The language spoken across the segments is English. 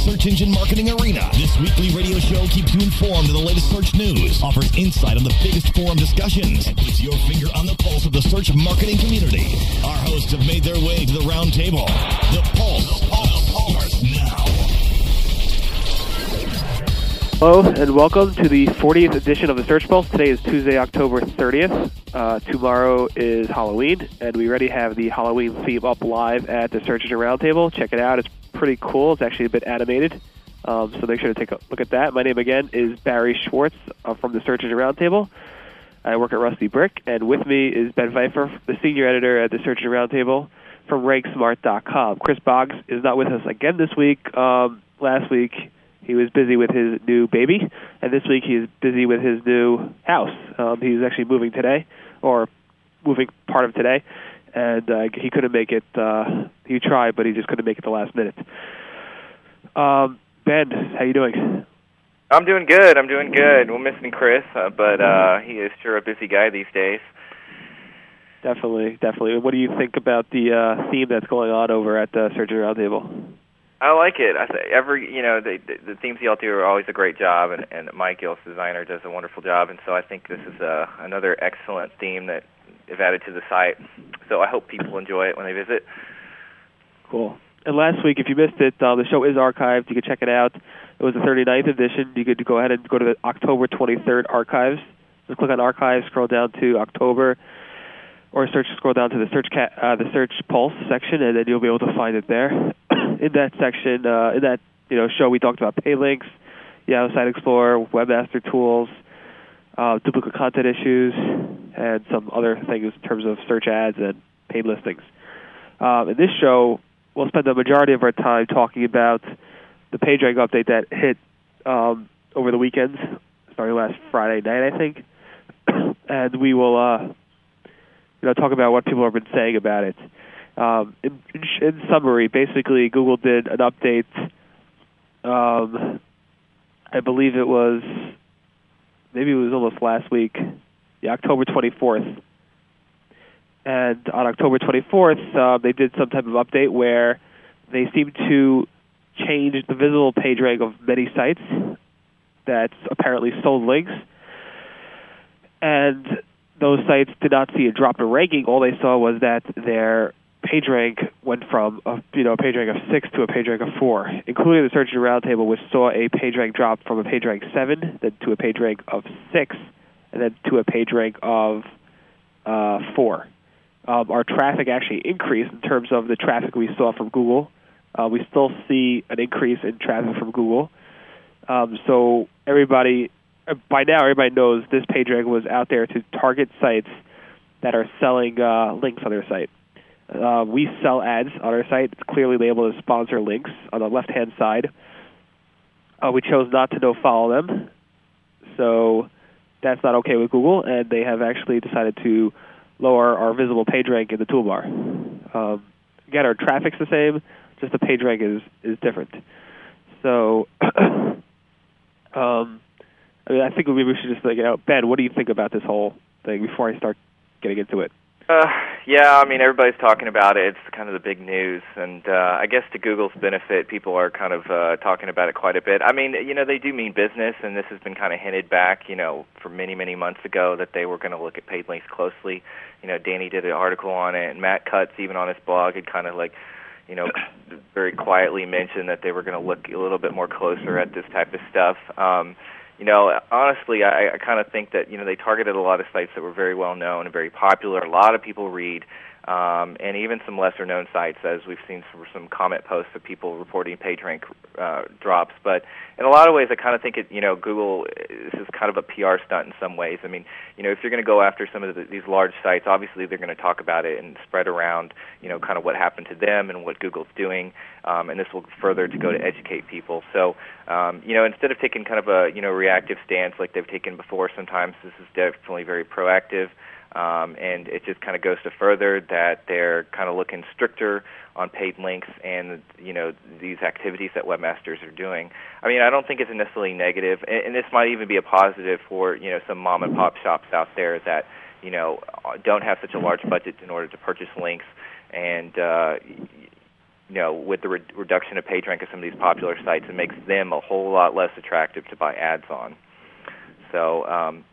search engine marketing arena. This weekly radio show keeps you informed of the latest search news, offers insight on the biggest forum discussions, and puts your finger on the pulse of the search marketing community. Our hosts have made their way to the round table. The Pulse. Pulse. Starts now. Hello and welcome to the 40th edition of the Search Pulse. Today is Tuesday, October 30th. Uh, tomorrow is Halloween, and we already have the Halloween theme up live at the Search Engine Roundtable. Check it out; it's pretty cool. It's actually a bit animated, um, so make sure to take a look at that. My name again is Barry Schwartz uh, from the Search Engine Roundtable. I work at Rusty Brick, and with me is Ben Pfeiffer, the senior editor at the Search Engine Roundtable from RankSmart.com. Chris Boggs is not with us again this week. Um, last week he was busy with his new baby, and this week he's busy with his new house. Um, he's actually moving today, or moving part of today, and uh, he couldn't make it. Uh, he tried, but he just couldn't make it the last minute. Um, ben, how you doing? I'm doing good. I'm doing good. We're missing Chris, uh, but uh, he is sure a busy guy these days. Definitely, definitely. What do you think about the uh, theme that's going on over at the Search Engine Roundtable? I like it. I th- every you know the, the the themes y'all do are always a great job, and and Mike Gills, designer, does a wonderful job, and so I think this is uh, another excellent theme that is added to the site. So I hope people enjoy it when they visit. Cool. And last week, if you missed it, uh, the show is archived. You can check it out. It was the 39th edition. You could go ahead and go to the October 23rd archives. Just click on archives, scroll down to October, or search scroll down to the search uh, the search pulse section, and then you'll be able to find it there. in that section, uh, in that you know show, we talked about pay links, Yahoo Site Explorer, Webmaster Tools, uh, duplicate content issues, and some other things in terms of search ads and paid listings. Um, in this show, we'll spend the majority of our time talking about the PageRank update that hit um, over the weekend, starting last Friday night, I think, and we will, uh, you know, talk about what people have been saying about it. Um, in, in summary, basically, Google did an update. Um, I believe it was maybe it was almost last week, yeah, October 24th. And on October 24th, uh, they did some type of update where they seemed to change the visible page rank of many sites that apparently sold links. And those sites did not see a drop in ranking. All they saw was that their page rank went from a you know a page rank of six to a page rank of four, including the Search Engine Roundtable, which saw a page rank drop from a page rank seven, then to a page rank of six, and then to a page rank of uh, four. Um, our traffic actually increased in terms of the traffic we saw from Google. Uh, we still see an increase in traffic from Google. Um, so everybody, uh, by now, everybody knows this page rank was out there to target sites that are selling uh, links on their site. Uh, we sell ads on our site. It's clearly labeled as sponsor links on the left-hand side. Uh, we chose not to no follow them, so that's not okay with Google, and they have actually decided to lower our visible page rank in the toolbar. Um, again, our traffic's the same, just the page rank is is different. So, um, I mean, I think maybe we should just like, you Ben, what do you think about this whole thing before I start getting into it? Uh, yeah, I mean everybody's talking about it. It's kind of the big news, and uh, I guess to Google's benefit, people are kind of uh, talking about it quite a bit. I mean, you know, they do mean business, and this has been kind of hinted back, you know, for many, many months ago that they were going to look at paid links closely. You know, Danny did an article on it, and Matt Cutts, even on his blog, had kind of like, you know, very quietly mentioned that they were going to look a little bit more closer at this type of stuff. Um, you know, honestly, I, I kind of think that you know they targeted a lot of sites that were very well known and very popular. A lot of people read, um, and even some lesser known sites, as we've seen some, some comment posts of people reporting PageRank uh, drops. But in a lot of ways, I kind of think it. You know, Google this is kind of a PR stunt in some ways. I mean, you know, if you're going to go after some of the, these large sites, obviously they're going to talk about it and spread around. You know, kind of what happened to them and what Google's doing, um, and this will further to go to educate people. So, um, you know, instead of taking kind of a you know reactive stance like they've taken before, sometimes this is definitely very proactive. Um, and it just kind of goes to further that they're kind of looking stricter on paid links and you know these activities that webmasters are doing. I mean, I don't think it's necessarily negative, and, and this might even be a positive for you know some mom and pop shops out there that you know don't have such a large budget in order to purchase links, and uh, you know, with the re- reduction of PageRank of some of these popular sites, it makes them a whole lot less attractive to buy ads on. So, um,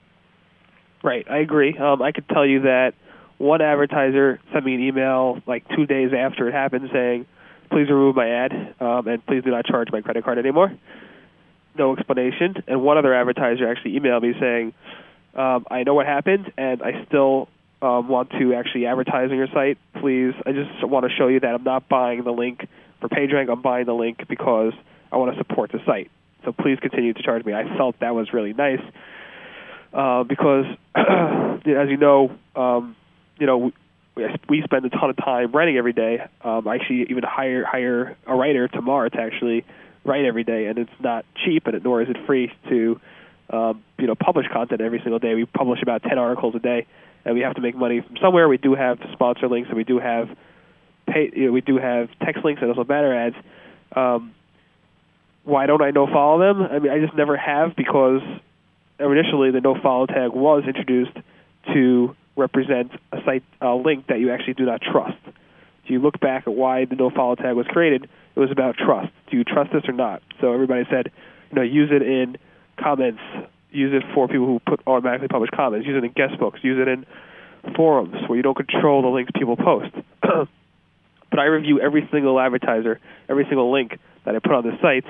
right, I agree. Um, I could tell you that one advertiser sent me an email like two days after it happened saying, "Please remove my ad um, and please do not charge my credit card anymore." No explanation. And one other advertiser actually emailed me saying, um, "I know what happened and I still um, want to actually advertise on your site. Please, I just want to show you that I'm not buying the link for PageRank. I'm buying the link because I want to support the site. So please continue to charge me." I felt that was really nice. Uh, because, as you know, um, you know, we, we spend a ton of time writing every day. Um, I actually even hire hire a writer tomorrow to actually write every day, and it's not cheap, and nor is it free to um, you know publish content every single day. We publish about ten articles a day, and we have to make money from somewhere. We do have sponsor links, and we do have pay. You know, we do have text links and also banner ads. Um, why don't I no follow them? I mean, I just never have because initially the no follow tag was introduced to represent a site a link that you actually do not trust. If you look back at why the no follow tag was created, it was about trust. Do you trust this or not? So everybody said, you know, use it in comments, use it for people who put automatically publish comments, use it in guest books, use it in forums where you don't control the links people post. but I review every single advertiser, every single link that I put on the site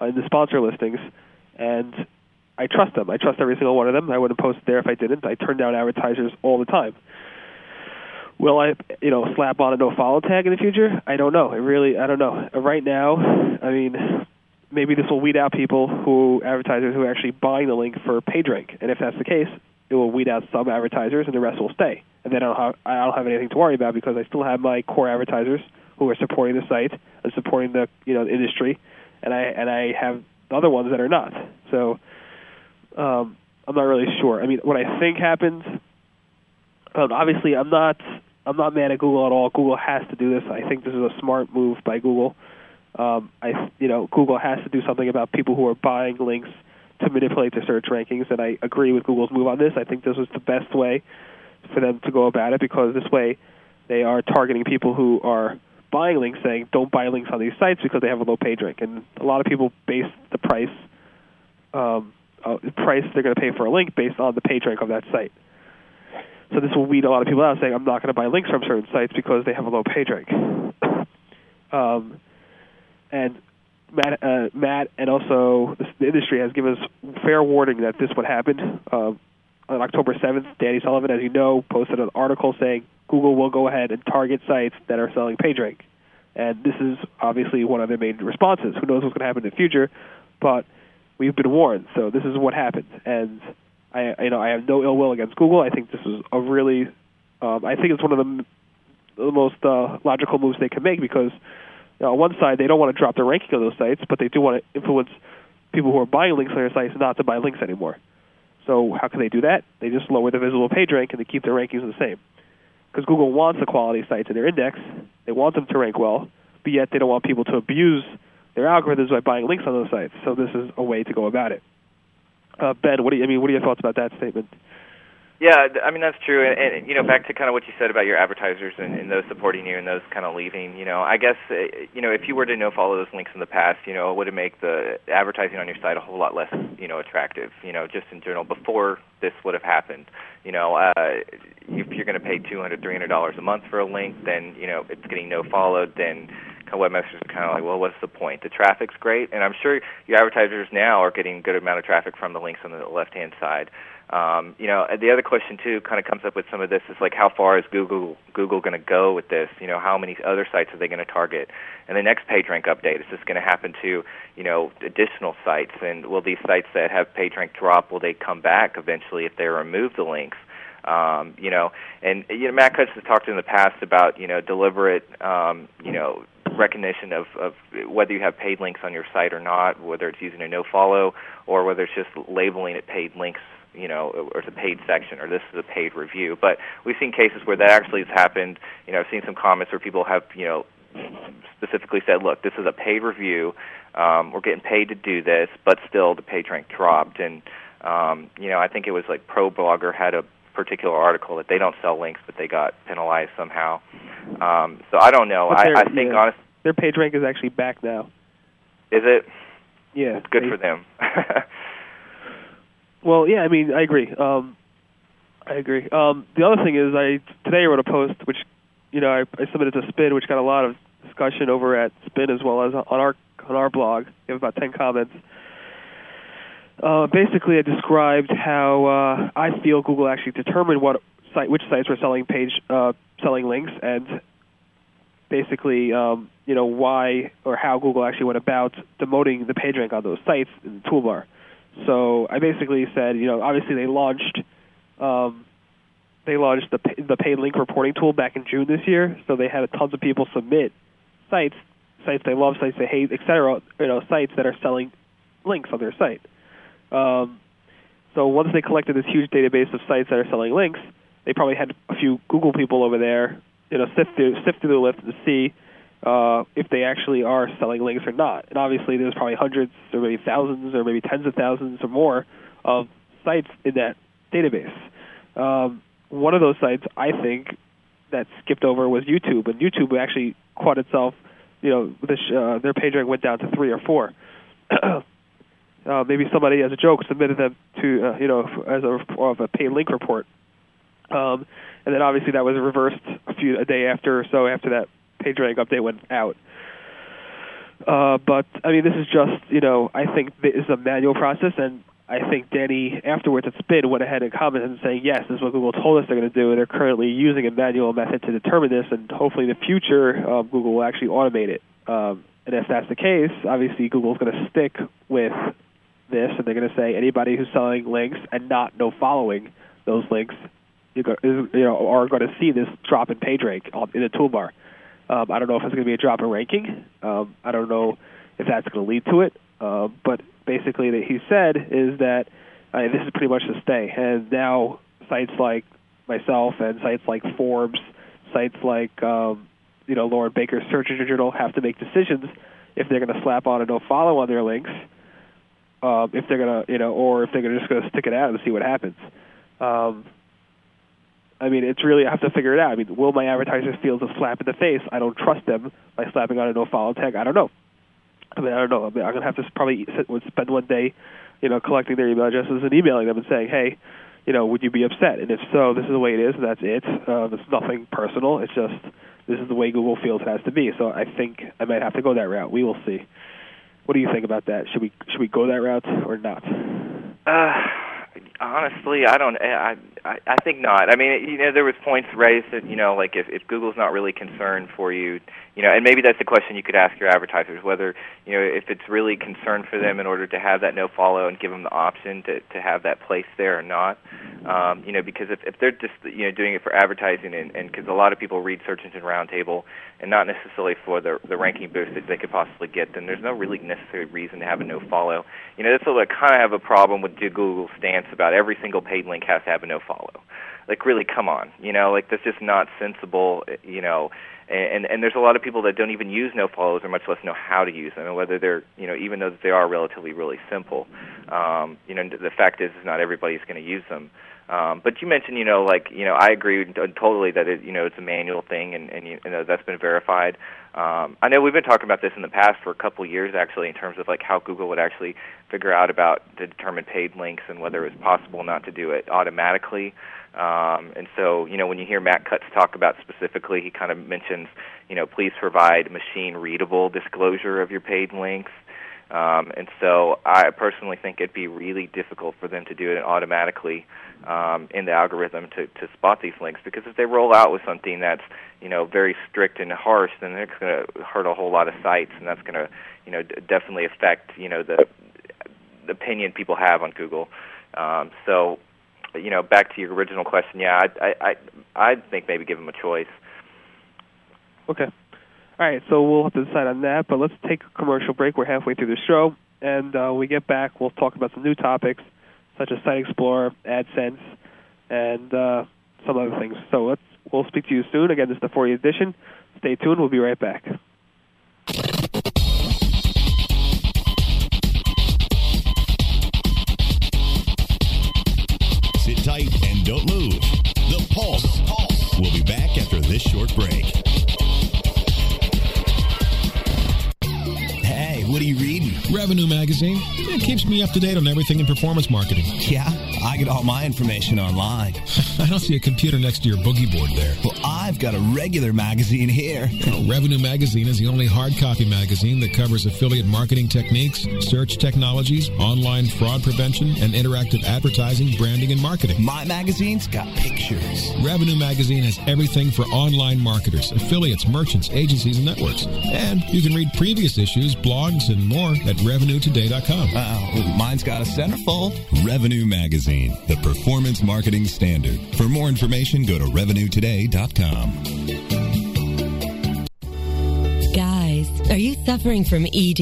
uh, in the sponsor listings, and I trust them. I trust every single one of them. I wouldn't post there if I didn't. I turn down advertisers all the time. Will I, you know, slap on a no follow tag in the future? I don't know. I really, I don't know. Right now, I mean, maybe this will weed out people who advertisers who are actually buying the link for PageRank, and if that's the case, it will weed out some advertisers, and the rest will stay. And then I don't have, I don't have anything to worry about because I still have my core advertisers who are supporting the site and supporting the you know the industry, and I and I have other ones that are not. So um, I'm not really sure. I mean, what I think happens. Um, obviously, I'm not. I'm not mad at Google at all. Google has to do this. I think this is a smart move by Google. Um, I, you know, Google has to do something about people who are buying links to manipulate their search rankings, and I agree with Google's move on this. I think this was the best way for them to go about it because this way they are targeting people who are buying links, saying don't buy links on these sites because they have a low page rank, and a lot of people base the price um, uh, price they're going to pay for a link based on the page rank of that site. So this will weed a lot of people out, saying I'm not going to buy links from certain sites because they have a low page rank. um, and Matt, uh, Matt, and also the industry has given us fair warning that this would happen. Uh, on October 7th, Danny Sullivan, as you know, posted an article saying Google will go ahead and target sites that are selling PageRank. And this is obviously one of their main responses. Who knows what's going to happen in the future, but we've been warned. So this is what happened. And I, you know, I have no ill will against Google. I think this is a really, um, I think it's one of the, the most uh, logical moves they can make because you know, on one side they don't want to drop the ranking of those sites, but they do want to influence people who are buying links on their sites not to buy links anymore. So how can they do that? They just lower the visible page rank and they keep their rankings the same. Because Google wants the quality sites in their index, they want them to rank well, but yet they don't want people to abuse their algorithms by buying links on those sites. So this is a way to go about it. Uh, ben, what do you, I mean? What are your thoughts about that statement? Yeah, I mean that's true, and, and you know, back to kind of what you said about your advertisers and, and those supporting you and those kind of leaving. You know, I guess uh, you know if you were to no follow those links in the past, you know, it would have make the advertising on your site a whole lot less, you know, attractive. You know, just in general before this would have happened. You know, uh, if you're going to pay two hundred, three hundred dollars a month for a link, then you know it's getting no followed. Then webmasters are kind of like, well, what's the point? The traffic's great, and I'm sure your advertisers now are getting a good amount of traffic from the links on the left-hand side. Um, you know, the other question too kind of comes up with some of this is like, how far is Google Google going to go with this? You know, how many other sites are they going to target? And the next PageRank update is this going to happen to you know additional sites? And will these sites that have PageRank drop will they come back eventually if they remove the links? Um, you know, and you know, Matt Cutts has talked in the past about you know deliberate um, you know recognition of, of whether you have paid links on your site or not, whether it's using a no follow or whether it's just labeling it paid links you know, or it's a paid section, or this is a paid review. But we've seen cases where that actually has happened. You know, I've seen some comments where people have, you know, specifically said, "Look, this is a paid review. Um, we're getting paid to do this, but still the page rank dropped." And um, you know, I think it was like ProBlogger had a particular article that they don't sell links, but they got penalized somehow. Um, so I don't know. I, I think yeah. honest, their page rank is actually back now. Is it? Yeah, it's Good they- for them. Well, yeah, I mean, I agree. Um, I agree. Um, the other thing is, I today I wrote a post which, you know, I, I submitted to Sphinn, which got a lot of discussion over at Sphinn as well as on our on our blog. We have about ten comments. Uh, basically, I described how uh, I feel Google actually determined what site, which sites were selling page, uh, selling links, and basically, um, you know, why or how Google actually went about demoting the page rank on those sites in the toolbar. So I basically said, you know, obviously they launched, um, they launched the the paid link reporting tool back in June this year. So they had tons of people submit sites, sites they love, sites they hate, etc. You know, sites that are selling links on their site. Um, so once they collected this huge database of sites that are selling links, they probably had a few Google people over there, you know, sift through sift through the list to see uh, if they actually are selling links or not. And obviously, there's probably hundreds or maybe thousands or maybe tens of thousands or more of sites in that database. Um, one of those sites, I think, that skipped over was YouTube, and YouTube actually caught itself. You know, this, uh, their page rank went down to three or four. uh, maybe somebody, as a joke, submitted them to uh, you know as a of a paid link report, um, and then obviously that was reversed a few a day after or so after that page rank update went out. Uh, but I mean, this is just you know I think this is a manual process, and I think Danny afterwards at Sphinn went ahead and commented and saying yes, this is what Google told us they're going to do, and they're currently using a manual method to determine this, and hopefully in the future um, Google will actually automate it. Um, and if that's the case, obviously Google's going to stick with this, and they're going to say anybody who's selling links and not no following those links, you you know, are going to see this drop in page rank in the toolbar. Um, I don't know if it's going to be a drop in ranking. Um, I don't know if that's going to lead to it. Uh, but basically, that he said is that uh, this is pretty much the stay. And now sites like myself and sites like Forbes, sites like um, you know Loren Baker's Search Engine Journal have to make decisions if they're going to slap on a no follow on their links, um, if they're going to you know, or if they're just going to stick it out and see what happens. Um, I mean, it's really I have to figure it out. I mean, will my advertisers feel the slap in the face? I don't trust them by slapping on a no follow tag. I don't know. I mean, I don't know. I mean, I'm gonna have to probably spend one day, you know, collecting their email addresses and emailing them and saying, hey, you know, would you be upset? And if so, this is the way it is, and that's it. Um, it's nothing personal. It's just this is the way Google feels it has to be. So I think I might have to go that route. We will see. What do you think about that? Should we should we go that route or not? Uh, honestly, I don't. I, I I think not. I mean, you know, there was points raised that you know, like if if Google's not really concerned for you, you know, and maybe that's the question you could ask your advertisers whether you know if it's really concerned for them in order to have that no follow and give them the option to to have that place there or not. Um, you know, because if if they're just you know doing it for advertising and and because a lot of people read Search Engine Roundtable and not necessarily for the the ranking boost that they could possibly get, then there's no really necessary reason to have a no follow. You know, that's what I kind of have a problem with Google's stance about every single paid link has to have a no follow. Like, really, come on. You know, like that's just not sensible. You know, and and there's a lot of people that don't even use no follows or much less know how to use them and whether they're you know even though they are relatively really simple um you know the fact is is not everybody's going to use them um but you mentioned you know like you know I agree totally that it you know it's a manual thing and and you know that's been verified um I know we've been talking about this in the past for a couple of years actually in terms of like how Google would actually figure out about to determine paid links and whether it was possible not to do it automatically um, and so, you know, when you hear Matt Cutts talk about specifically, he kind of mentions, you know, please provide machine readable disclosure of your paid links. Um, and so I personally think it'd be really difficult for them to do it automatically um, in the algorithm to, to spot these links because if they roll out with something that's, you know, very strict and harsh, then it's going to hurt a whole lot of sites and that's going to, you know, d- definitely affect, you know, the, the opinion people have on Google. Um, so you know, back to your original question, yeah, I I I think maybe give them a choice. Okay. All right, so we'll have to decide on that, but let's take a commercial break. We're halfway through the show, and uh, we get back, we'll talk about some new topics such as Site Explorer, AdSense, and uh, some other things. So let's we'll speak to you soon. Again, this is the 40th edition. Stay tuned. We'll be right back. Revenue Magazine. It keeps me up to date on everything in performance marketing. Yeah, I get all my information online. I don't see a computer next to your boogie board there. Well, I've got a regular magazine here. Well, Revenue Magazine is the only hard copy magazine that covers affiliate marketing techniques, search technologies, online fraud prevention, and interactive advertising, branding, and marketing. My magazine's got pictures. Revenue Magazine has everything for online marketers, affiliates, merchants, agencies, and networks. And you can read previous issues, blogs, and more at RevenueToday.com. Uh, mine's got a centerfold. Revenue Magazine, the performance marketing standard. For more information, go to RevenueToday.com. Guys, are you suffering from ED?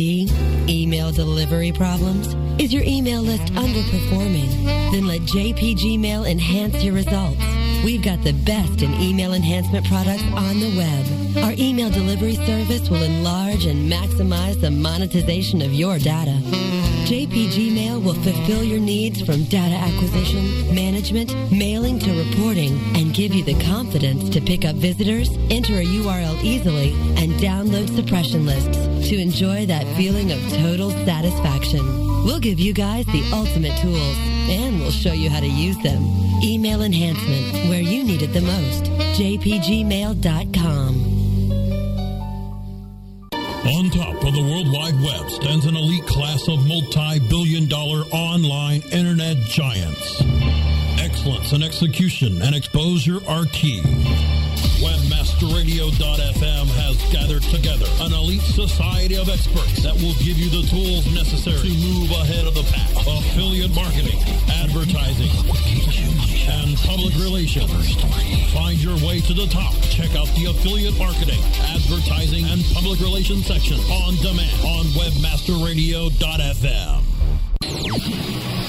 Email delivery problems? Is your email list underperforming? Then let JPG Mail enhance your results. We've got the best in email enhancement products on the web. Our email delivery service will enlarge and maximize the monetization of your data. JPG Mail will fulfill your needs from data acquisition, management, mailing to reporting, and give you the confidence to pick up visitors, enter a URL easily, and download suppression lists to enjoy that feeling of total satisfaction. We'll give you guys the ultimate tools, and we'll show you how to use them. Email enhancement, where you need it the most. JPGmail.com. On top of the World Wide Web stands an elite class of multi-billion dollar online internet giants. Excellence in execution and exposure are key. WebmasterRadio.fm has gathered together an elite society of experts that will give you the tools necessary to move ahead of the pack. Affiliate marketing, advertising, and public relations. Find your way to the top. Check out the affiliate marketing, advertising, and public relations section on demand on WebmasterRadio.fm.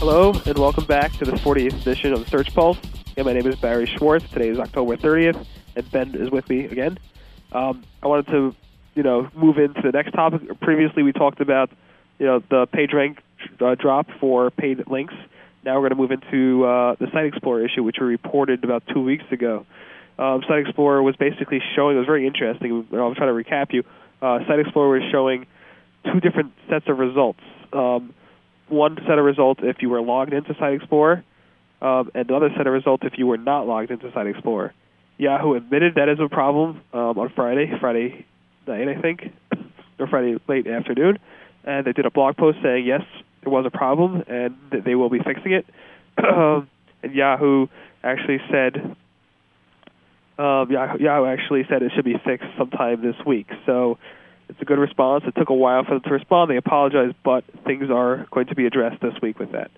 Hello, and welcome back to the 40th edition of the Search Pulse. My name is Barry Schwartz. Today is October 30th, and Ben is with me again. Um, I wanted to, you know, move into the next topic. Previously, we talked about, you know, the page rank uh, drop for paid links. Now we're going to move into uh, the Site Explorer issue, which we reported about two weeks ago. Um, Site Explorer was basically showing, it was very interesting. I'll try to recap you. Uh, Site Explorer was showing two different sets of results. Um, one set of results if you were logged into Site Explorer, um, and another set of results if you were not logged into Site Explorer. Yahoo admitted that is a problem um, on Friday, Friday night, I think, or Friday late afternoon, and they did a blog post saying yes, there was a problem and that they will be fixing it. Um, and Yahoo actually said um, Yahoo, Yahoo actually said it should be fixed sometime this week. So it's a good response. It took a while for them to respond. They apologized, but things are going to be addressed this week with that.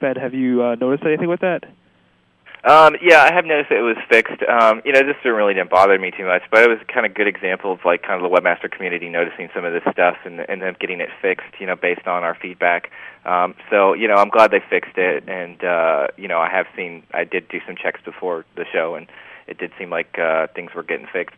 Ben, have you uh, noticed anything with that? Um, yeah, I have noticed that it was fixed. Um, you know, this really didn't bother me too much, but it was kind of good example of like kind of the webmaster community noticing some of this stuff and and then getting it fixed. You know, based on our feedback. Um, so you know, I'm glad they fixed it, and uh, you know, I have seen I did do some checks before the show, and it did seem like uh, things were getting fixed.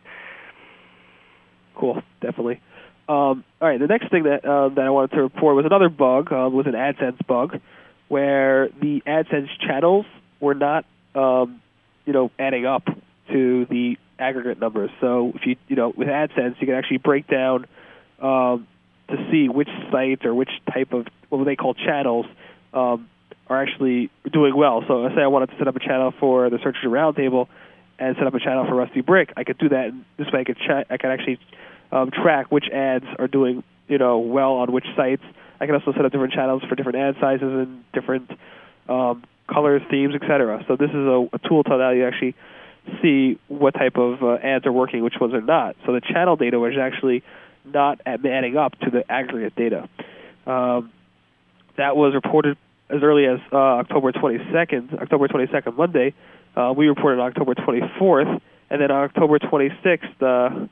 Cool, definitely. Um, all right, the next thing that uh, that I wanted to report was another bug. Uh, was an AdSense bug, where the AdSense channels were not, um, you know, adding up to the aggregate numbers. So if you, you know, with AdSense, you can actually break down um, to see which sites or which type of what they call channels um, are actually doing well. So let's say I wanted to set up a channel for the Search Engine Roundtable and set up a channel for Rusty Brick. I could do that, and this way I could cha- I could actually um, track which ads are doing you know well on which sites. I can also set up different channels for different ad sizes and different um, colors, themes, etc. So this is a, a tool to allow you actually see what type of uh, ads are working, which ones are not. So the channel data was actually not adding up to the aggregate data. Um, that was reported as early as uh, October 22nd, October 22nd, Monday. Uh, we reported on October 24th, and then on October 26th, uh,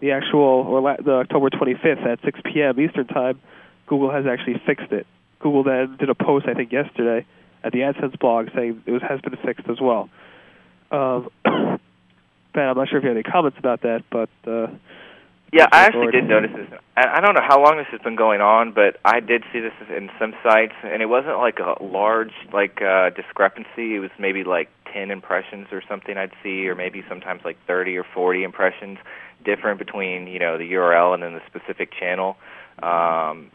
the actual or la- the October 25th at 6 p.m. Eastern time, Google has actually fixed it. Google then did a post, I think, yesterday at the AdSense blog saying it was, has been fixed as well. Um, ben, I'm not sure if you have any comments about that, but uh, Yeah, I actually did notice this. I don't know how long this has been going on, but I did see this in some sites, and it wasn't like a large like uh, discrepancy. It was maybe like ten impressions or something I'd see, or maybe sometimes like thirty or forty impressions different between you know the URL and then the specific channel. Um,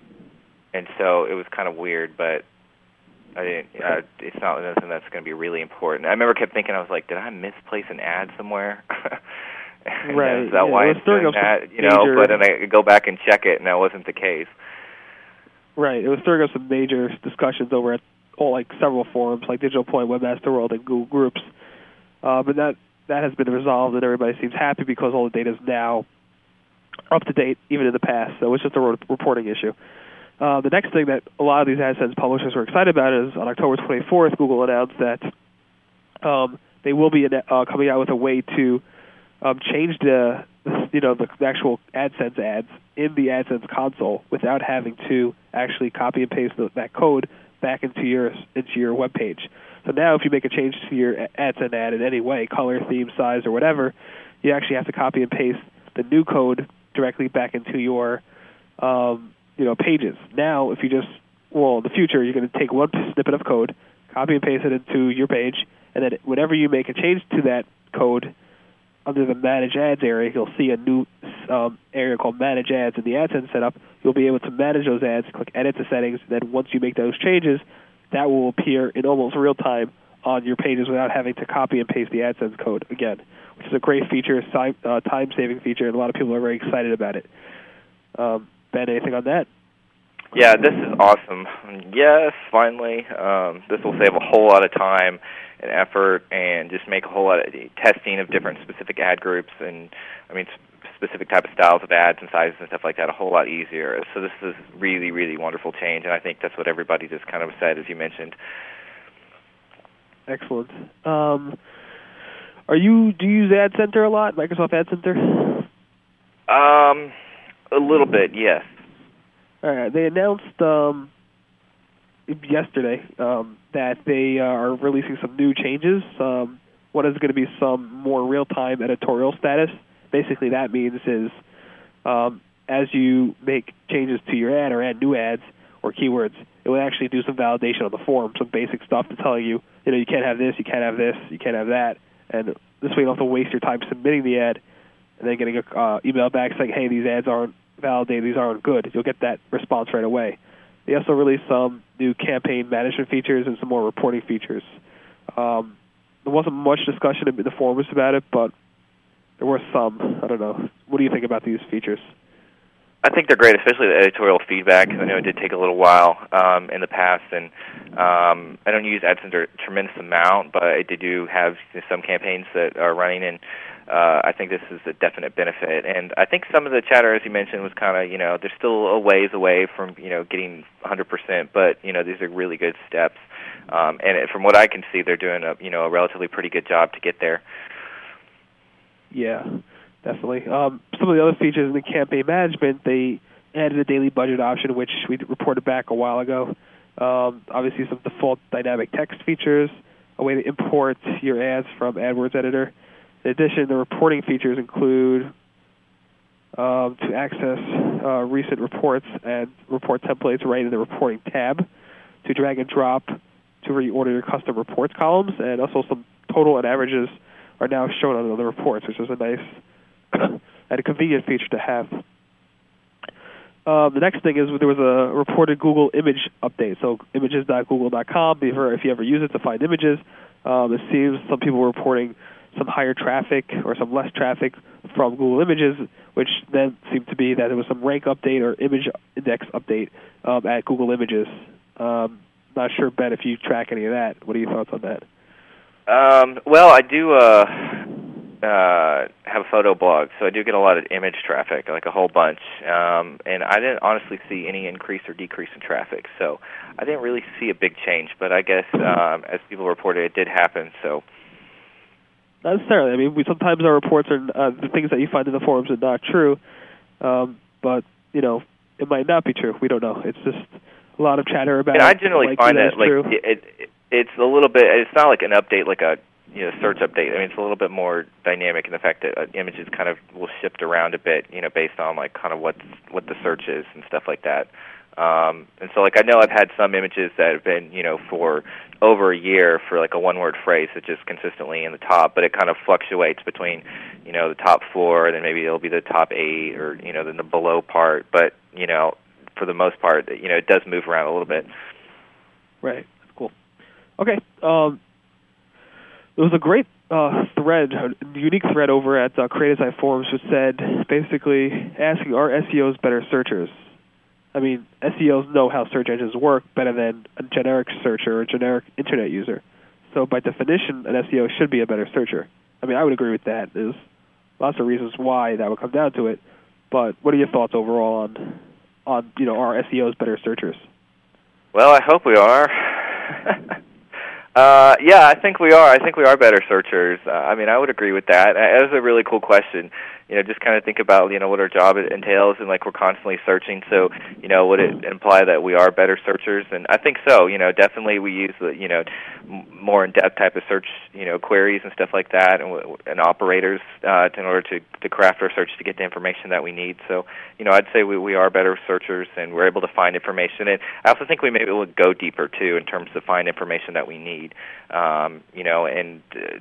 and so it was kind of weird, but I didn't. Uh, it's not something that's going to be really important. I remember kept thinking I was like, did I misplace an ad somewhere? right. Is that yeah, why it's doing that? You know, but then I go back and check it, and that wasn't the case. Right. It was stirring up some major discussions over at all like several forums, like Digital Point, Webmaster World, and Google Groups. Uh, but that that has been resolved, and everybody seems happy because all the data is now up to date, even in the past. So it's just a reporting issue. Uh, the next thing that a lot of these AdSense publishers were excited about is on October 24th, Google announced that um, they will be uh, coming out with a way to um, change the you know the, actual AdSense ads in the AdSense console without having to actually copy and paste that code back into your into your web page. So now, if you make a change to your AdSense ad in any way, color, theme, size, or whatever, you actually have to copy and paste the new code directly back into your um, you know pages. Now, if you just well, in the future, you're going to take one snippet of code, copy and paste it into your page, and then whenever you make a change to that code under the Manage Ads area, you'll see a new um, area called Manage Ads in the AdSense setup. You'll be able to manage those ads, click Edit the settings, and then once you make those changes, that will appear in almost real time on your pages without having to copy and paste the AdSense code again, which is a great feature, uh, time-saving feature, and a lot of people are very excited about it. Um, ben, anything on that? Yeah, this is awesome. Yes, finally, um, this will save a whole lot of time and effort, and just make a whole lot of testing of different specific ad groups, and I mean specific type of styles of ads and sizes and stuff like that a whole lot easier. So this is really, really wonderful change, and I think that's what everybody just kind of said, as you mentioned. Excellent. Um, are you do you use Ad Center a lot? Microsoft Ad Center? Um, a little bit, yes. All right. They announced um, yesterday um, that they are releasing some new changes. Um, one is going to be some more real-time editorial status. Basically, that means is um, as you make changes to your ad or add new ads or keywords, it will actually do some validation on the form, some basic stuff to tell you, you know, you can't have this, you can't have this, you can't have that, and this way you don't have to waste your time submitting the ad and then getting a uh, email back saying, hey, these ads aren't validated, these aren't good. You'll get that response right away. They also released some new campaign management features and some more reporting features. Um, there wasn't much discussion in the forums about it, but there were some. I don't know. What do you think about these features? I think they're great, especially the editorial feedback. I know it did take a little while um, in the past, and um, I don't use AdSense a tremendous amount, but I do have some campaigns that are running, and uh, I think this is a definite benefit. And I think some of the chatter, as you mentioned, was kind of you know they're still a ways away from you know getting 100%, but you know these are really good steps. Um, and from what I can see, they're doing a you know a relatively pretty good job to get there. Yeah, definitely. Um, some of the other features in the campaign management, they added a daily budget option, which we reported back a while ago. Um, obviously, some default dynamic text features, a way to import your ads from AdWords Editor. In addition, the reporting features include um, to access uh, recent reports and report templates right in the reporting tab, to drag and drop to reorder your custom reports columns, and also some total and averages are now shown on the reports, which is a nice and a convenient feature to have. Um, the next thing is there was a reported Google image update. So images.google.com, if you ever use it to find images, um, it seems some people were reporting some higher traffic or some less traffic from Google Images, which then seemed to be that there was some rank update or image index update um, at Google Images. Um, not sure, Ben, if you track any of that. What are your thoughts on that? Um, well, I do uh, uh, have a photo blog, so I do get a lot of image traffic, like a whole bunch. Um, and I didn't honestly see any increase or decrease in traffic, so I didn't really see a big change. But I guess um, as people reported, it did happen. So not necessarily. I mean, we sometimes our reports are uh, the things that you find in the forums are not true, um, but you know it might not be true. We don't know. It's just a lot of chatter about. And I generally like, find that like true. it, it it's a little bit. It's not like an update like a you know search update. I mean, it's a little bit more dynamic in the fact that uh, images kind of will shift around a bit, you know, based on like kind of what what the search is and stuff like that. Um, and so, like, I know I've had some images that have been, you know, for over a year for like a one-word phrase that's just consistently in the top, but it kind of fluctuates between, you know, the top four, and then maybe it'll be the top eight, or you know, then the below part. But you know, for the most part, you know, it does move around a little bit. Right. Okay. Um, there was a great uh, thread, a unique thread over at uh, Create Forums, which said basically asking are SEOs better searchers? I mean, SEOs know how search engines work better than a generic searcher or a generic internet user. So by definition, an SEO should be a better searcher. I mean, I would agree with that. There's lots of reasons why that would come down to it. But what are your thoughts overall on on you know are SEOs better searchers? Well, I hope we are. uh, yeah, I think we are. I think we are better searchers. Uh, I mean, I would agree with that. That is a really cool question you know just kind of think about you know what our job entails and like we're constantly searching so you know would it imply that we are better searchers? And i think so you know definitely we use the you know more in depth type of search you know queries and stuff like that and and operators uh in order to to craft our search to get the information that we need. So you know i'd say we we are better searchers and we're able to find information. And i also think we may be able to go deeper too in terms of find information that we need. Um you know and uh,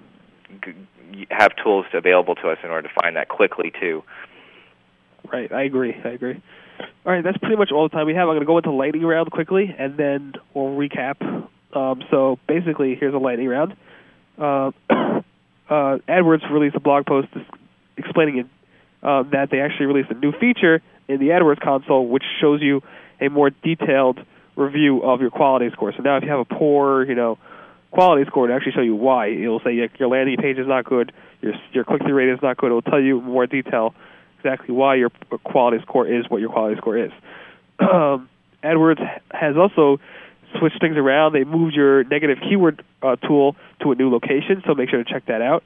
have tools available to us in order to find that quickly too. Right, I agree. I agree. All right, that's pretty much all the time we have. I'm going to go into lightning round quickly, and then we'll recap. Um, so basically, here's a lightning round. Uh, uh, AdWords released a blog post explaining it, uh, that they actually released a new feature in the AdWords console, which shows you a more detailed review of your quality score. So now, if you have a poor, you know, quality score to actually show you why. It'll say your landing page is not good, your your click through rate is not good. It will tell you more detail exactly why your quality score is what your quality score is. Um, AdWords has also switched things around. They moved your negative keyword uh, tool to a new location, so make sure to check that out.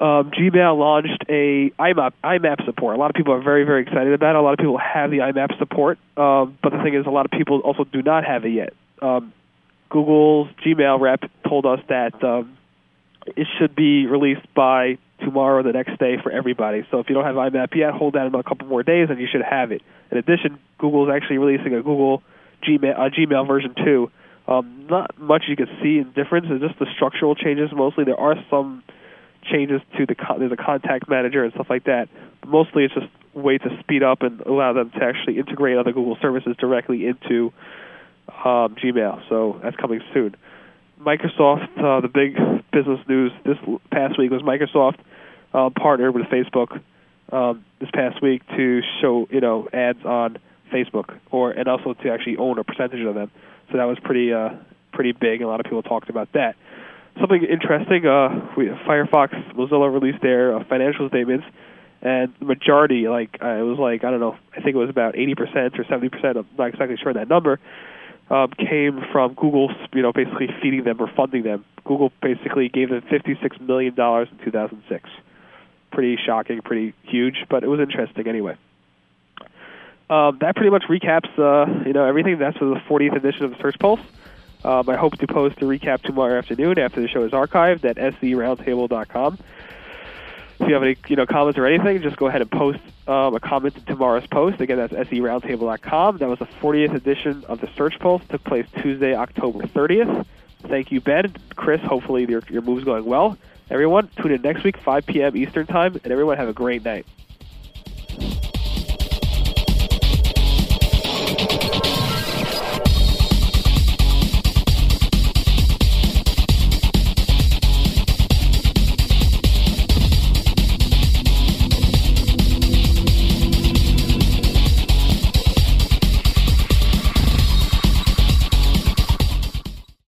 Um, Gmail launched a IMAP, IMAP support. A lot of people are very, very excited about it. A lot of people have the IMAP support, um, but the thing is, a lot of people also do not have it yet. Um, Google's Gmail rep told us that um, it should be released by tomorrow or the next day for everybody. So if you don't have IMAP yet, hold that in a couple more days and you should have it. In addition, Google is actually releasing a Google Gmail, Gmail version 2. Um, not much you can see in difference. It's just the structural changes mostly. There are some changes to the there's a contact manager and stuff like that. But mostly it's just a way to speed up and allow them to actually integrate other Google services directly into um, Gmail. So that's coming soon. Microsoft, uh, the big business news this past week was Microsoft uh, partnered with Facebook um, this past week to show you know ads on Facebook, or and also to actually own a percentage of them. So that was pretty uh, pretty big. A lot of people talked about that. Something interesting. Uh, we, Firefox, Mozilla released their uh, financial statements, and the majority, like uh, it was like I don't know, I think it was about 80% or 70%. I'm not exactly sure that number um, came from Google, you know, basically feeding them or funding them. Google basically gave them $56 million in 2006. Pretty shocking, pretty huge, but it was interesting anyway. Um, that pretty much recaps, uh, you know, everything. That's for the 40th edition of the Search Pulse. Um, I hope to post a recap tomorrow afternoon after the show is archived at seroundtable.com. If you have any you know comments or anything, just go ahead and post um, a comment in tomorrow's post. Again, that's seroundtable.com. That was the 40th edition of the Search Pulse. Took place Tuesday, October 30th. Thank you, Ben. Chris, hopefully your, your move's going well. Everyone, tune in next week, 5 p.m. Eastern Time, and everyone have a great night.